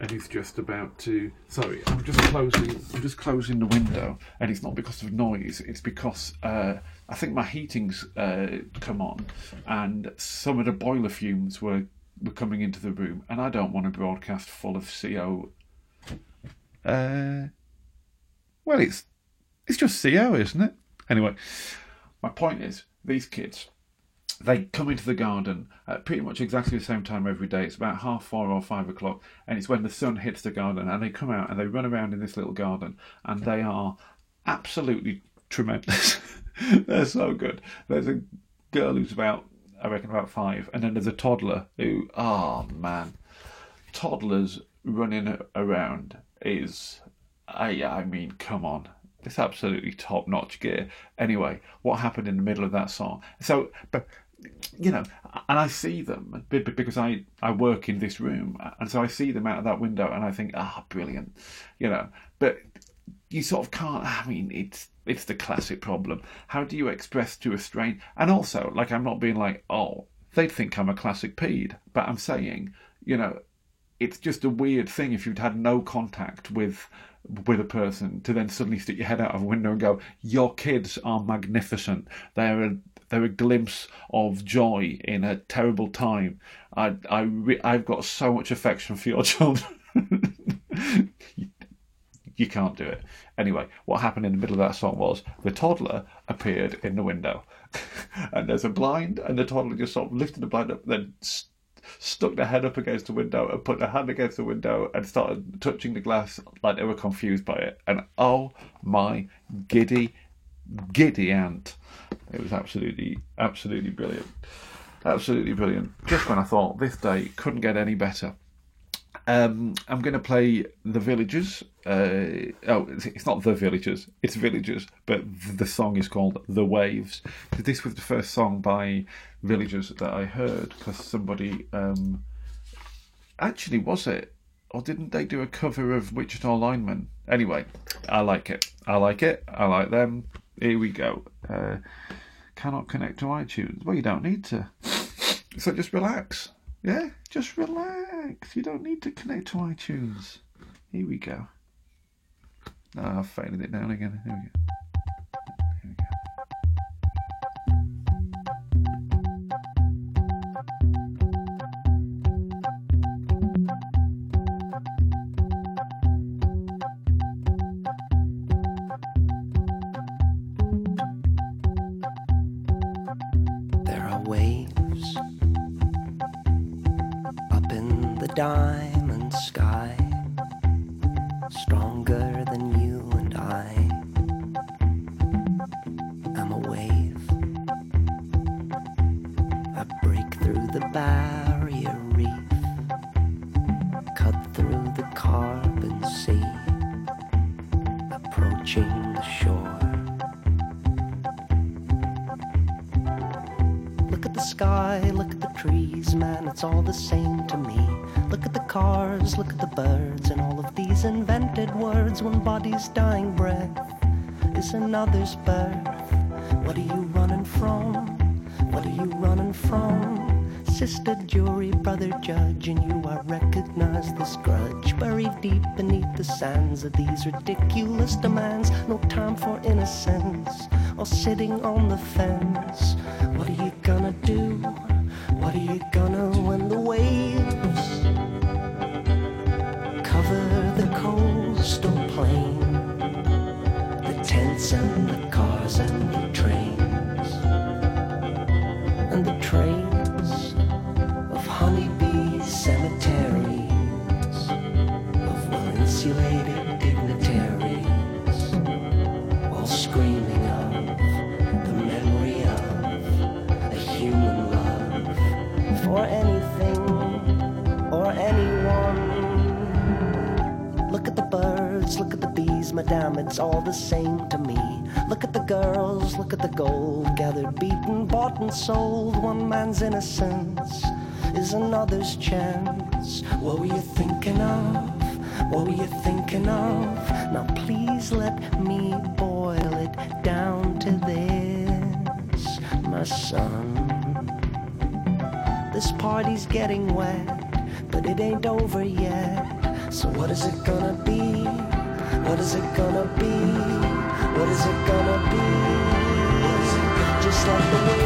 and he's just about to. Sorry, I'm just closing. I'm just closing the window, and it's not because of noise. It's because uh, I think my heating's uh, come on, and some of the boiler fumes were were coming into the room, and I don't want to broadcast full of CO. Uh, well, it's it's just CO, isn't it? Anyway, my point is these kids they come into the garden at pretty much exactly the same time every day. It's about half four or five o'clock, and it's when the sun hits the garden, and they come out and they run around in this little garden, and they are absolutely tremendous. (laughs) They're so good. There's a girl who's about, I reckon, about five, and then there's a toddler who, oh man, toddlers running around is, I, I mean, come on. It's absolutely top notch gear. Anyway, what happened in the middle of that song? So, but you know, and I see them because I, I work in this room, and so I see them out of that window, and I think, ah, brilliant, you know. But you sort of can't. I mean, it's it's the classic problem. How do you express to a stranger? And also, like, I'm not being like, oh, they'd think I'm a classic peed, but I'm saying, you know, it's just a weird thing if you'd had no contact with with a person to then suddenly stick your head out of a window and go, "Your kids are magnificent. They're they're a glimpse of joy in a terrible time. I I re- I've got so much affection for your (laughs) children." you can't do it. Anyway, what happened in the middle of that song was the toddler appeared in the window, (laughs) and there's a blind, and the toddler just sort of lifted the blind up, then st- stuck their head up against the window and put their hand against the window and started touching the glass like they were confused by it. And oh my giddy, giddy aunt! It was absolutely, absolutely brilliant. Absolutely brilliant. Just when I thought this day couldn't get any better. Um, I'm going to play The Villagers. Uh, oh, it's- not The Villagers, it's Villagers, but the song is called The Waves. This was the first song by Villagers that I heard because somebody. Um, actually, was it? Or didn't they do a cover of Wichita Lineman? Anyway, I like it. I like it. I like them. Here we go. Uh, cannot connect to iTunes. Well, you don't need to. (laughs) So just relax. Yeah, just relax. You don't need to connect to iTunes. Here we go. Ah, I've faded it down again. Here we go. It's all the same to me. Look at the cars, look at the birds, and all of these invented words. One body's dying breath is another's birth. What are you running from? What are you running from? Sister jury, brother judge, and you I recognize this grudge buried deep beneath the sands of these ridiculous demands. No time for innocence or sitting on the fence. What are you gonna do? What are you gonna madame, it's all the same to me. Look at the girls, look at the gold, gathered, beaten, bought, and sold. One man's innocence is another's chance. What were you thinking of? What were you thinking of? Now please let me boil it down to this, my son. This party's getting wet, but it ain't over yet. So what is it gonna be? What is it gonna be? What is it gonna be? Just like the waves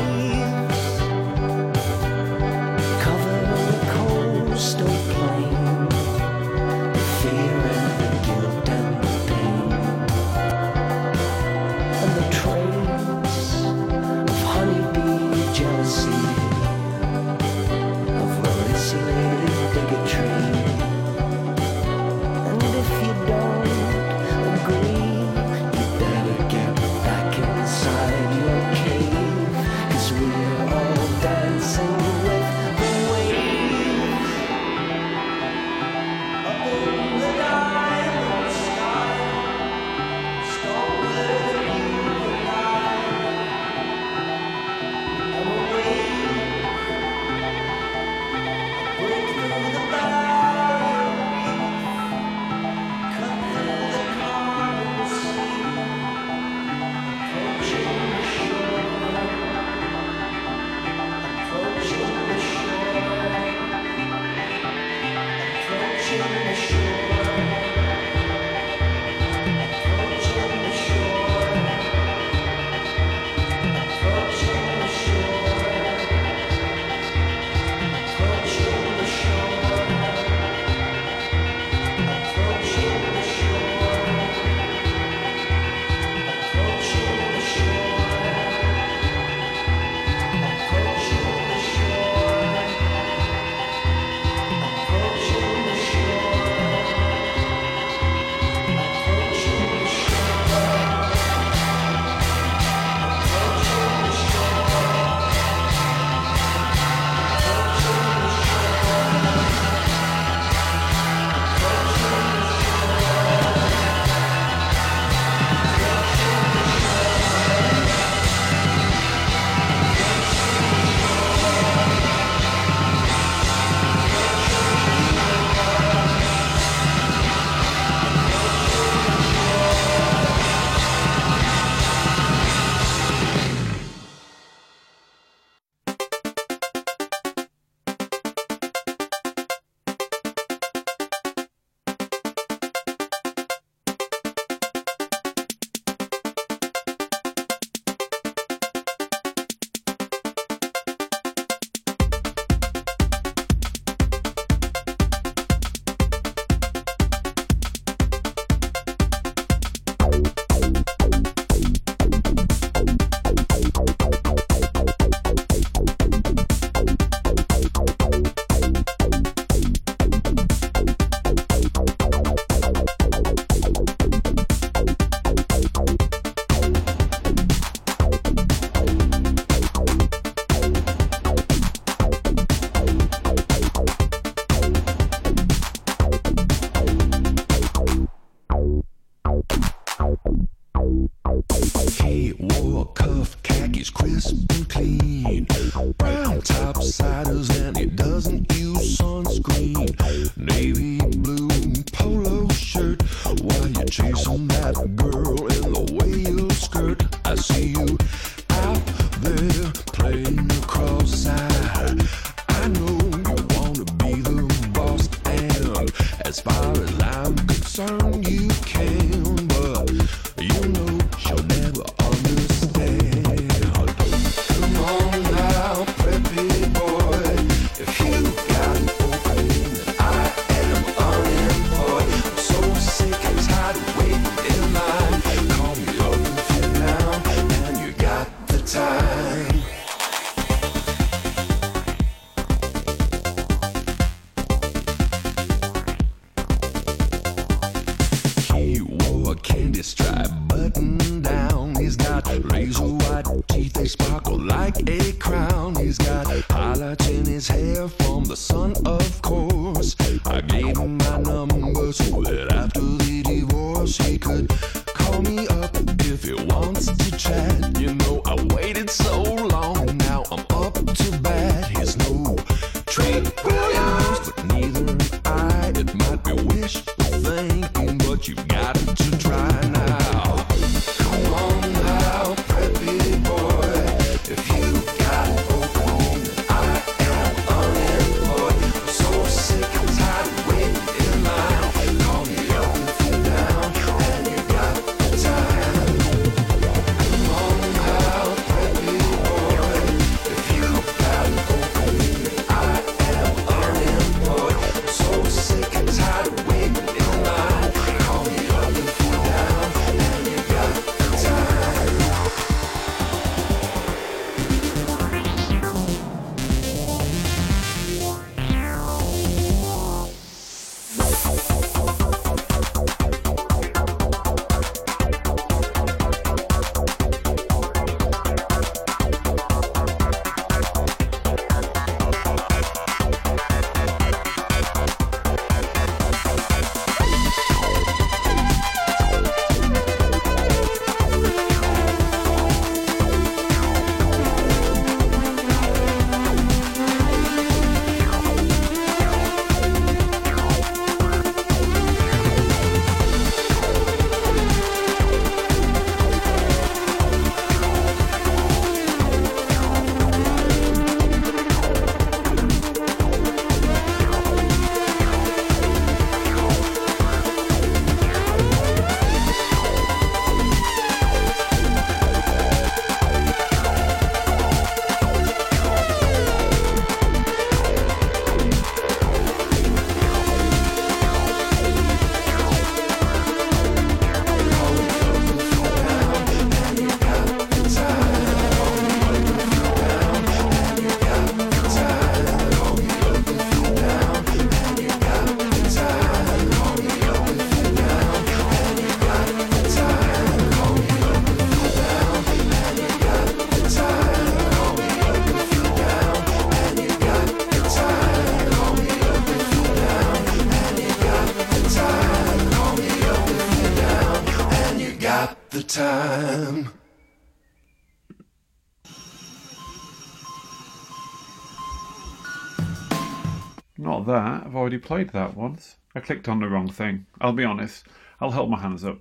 already played that once. I clicked on the wrong thing. I'll be honest. I'll hold my hands up.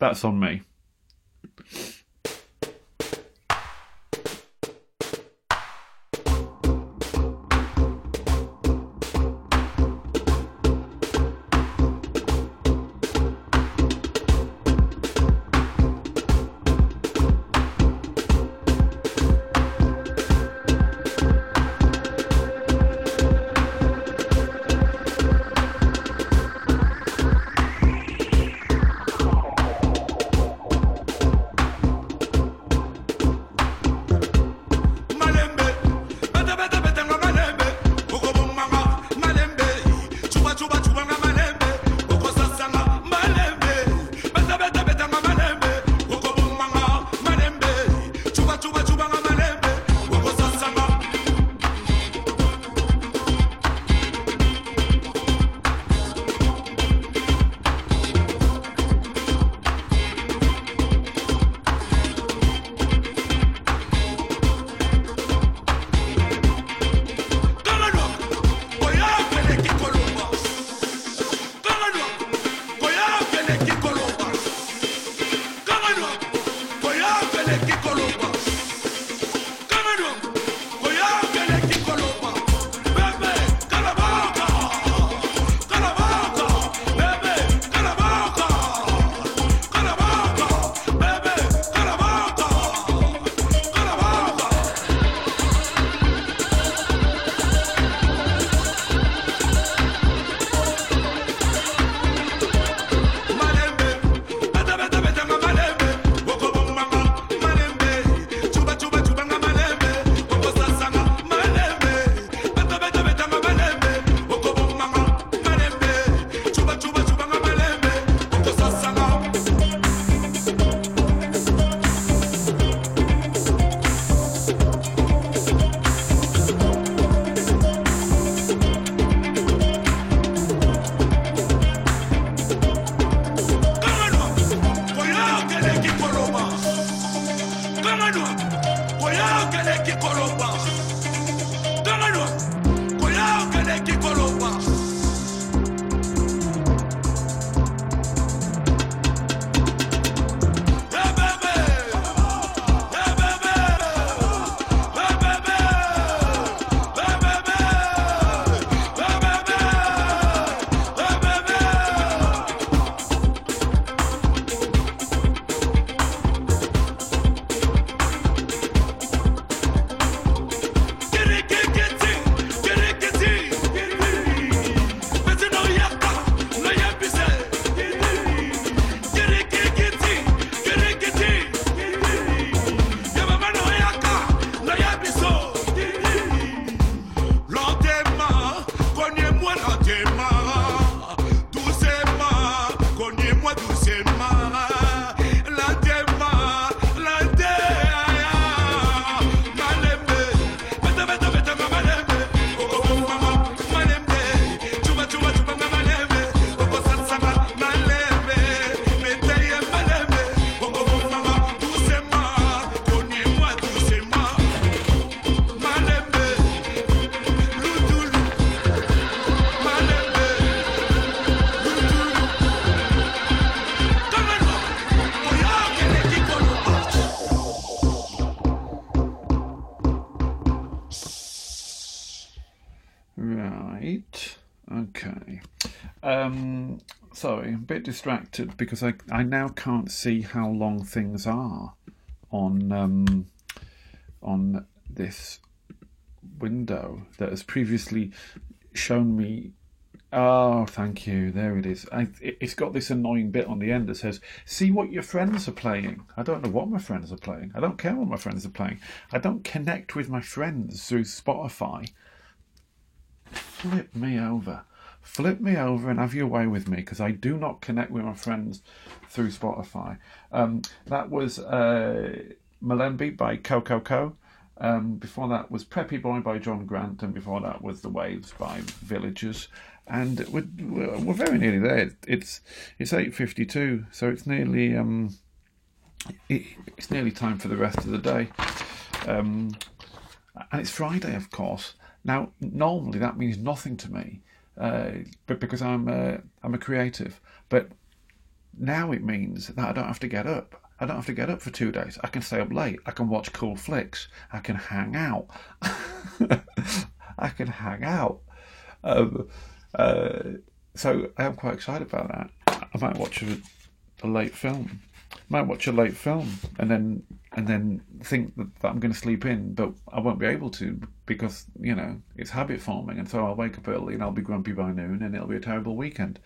That's on me. Sorry, I'm a bit distracted because I I now can't see how long things are on um, on this window that has previously shown me. Oh, thank you. There it is. I, it- it's got this annoying bit on the end that says, "See what your friends are playing." I don't know what my friends are playing. I don't care what my friends are playing. I don't connect with my friends through Spotify. Flip me over. Flip me over and have your way with me because I do not connect with my friends through Spotify. Um, that was uh, by Coco Co. Um, before that was Preppy Boy by John Grant, and before that was The Waves by Villagers. And we're, we're we're very nearly there. It's it's eight fifty two, so it's nearly um, it, it's nearly time for the rest of the day. Um, and it's Friday, of course. Now, normally that means nothing to me, uh, but because I'm a, I'm a creative. But now it means that I don't have to get up. I don't have to get up for two days. I can stay up late. I can watch cool flicks. I can hang out. (laughs) I can hang out. Um, uh, so I am quite excited about that. I might watch a, a late film. Might watch a late film and then and then think that, that I'm going to sleep in, but I won't be able to because you know it's habit forming, and so I'll wake up early and I'll be grumpy by noon, and it'll be a terrible weekend.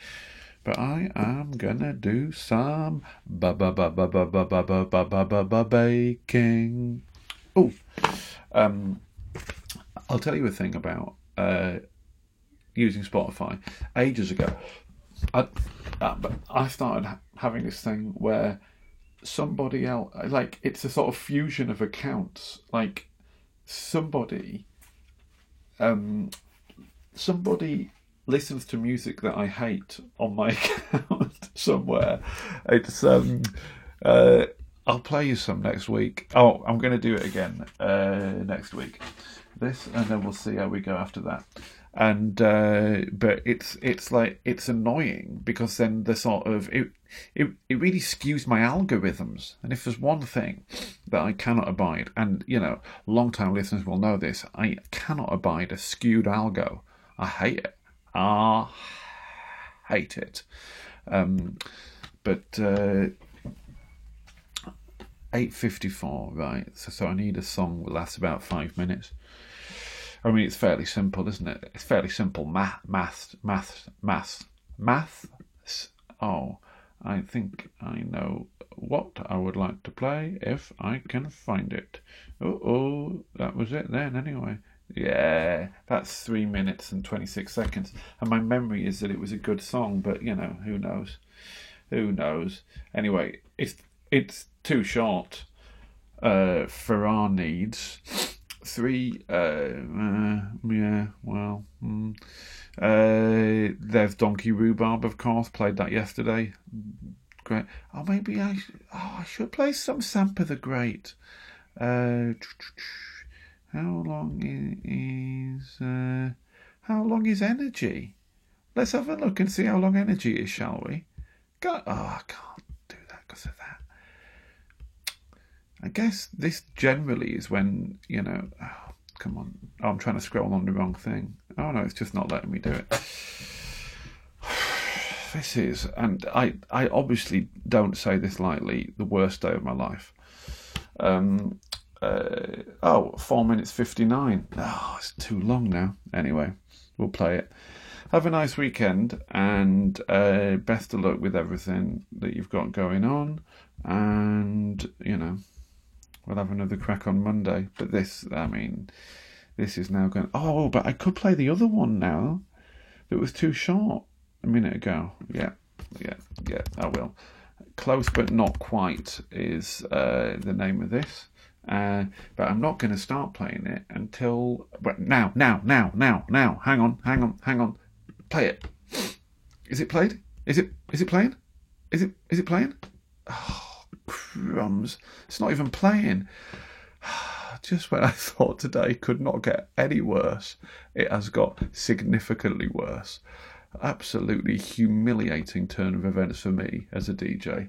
But I am gonna do some ba ba ba ba ba ba ba ba ba ba ba ba baking. Oh, um, I'll tell you a thing about uh, using Spotify. Ages ago, I uh, but I started having this thing where somebody else, like it's a sort of fusion of accounts. Like somebody, um, somebody listens to music that I hate on my (laughs) account somewhere. It's um, uh, I'll play you some next week. Oh, I'm to do it again uh, next week. This, and then we'll see how we go after that. And uh, but it's it's like it's annoying because then the sort of it, it it really skews my algorithms. And if there's one thing that I cannot abide, and you know, long time listeners will know this, I cannot abide a skewed algo. I hate it. I hate it. Um, but uh, eight fifty four, right? So, so I need a song that lasts about five minutes. I mean, it's fairly simple, isn't it? It's fairly simple math, math, math, math, math. Oh, I think I know what I would like to play if I can find it. Oh, oh, that was it then. Anyway, yeah, that's three minutes and twenty six seconds, and my memory is that it was a good song, but you know, who knows? Who knows? Anyway, it's it's too short uh, for our needs. Three, uh, uh, yeah, well, mm. uh, there's Donkey Rhubarb, of course. Played that yesterday. Great. Oh, maybe I. Oh, I should play some Sampa the Great. Uh, how long is uh, how long is energy? Let's have a look and see how long energy is, shall we? Go. Oh, I can't do that because of that. I guess this generally is when you know. Oh, come on! Oh, I'm trying to scroll on the wrong thing. Oh no, it's just not letting me do it. (sighs) This is, and I, I obviously don't say this lightly, the worst day of my life. Um, uh, oh, four minutes 59. Oh, it's too long now. Anyway, we'll play it. Have a nice weekend and uh, best of luck with everything that you've got going on. And, you know, we'll have another crack on Monday. But this, I mean, this is now going. Oh, but I could play the other one now that was too short a minute ago. Yeah, yeah, yeah, I will. Close but not quite is uh, the name of this. Uh, but I'm not going to start playing it until. But now, now, now, now, now. Hang on, hang on, hang on. Play it. Is it played? Is it? Is it playing? Is it? Is it playing? Oh, crumbs! It's not even playing. (sighs) Just when I (laughs) thought today could not get any worse, it has got significantly worse. Absolutely humiliating turn of events for me as a DJ.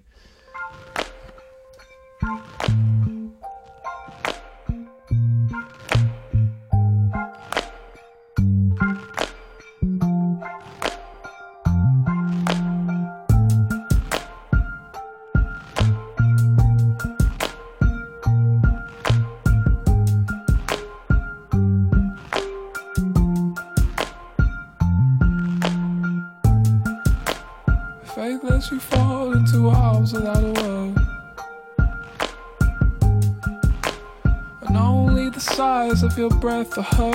your breath, a hug.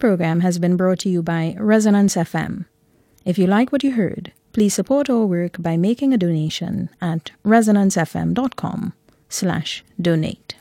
program has been brought to you by Resonance FM. If you like what you heard, please support our work by making a donation at resonancefm.com slash donate.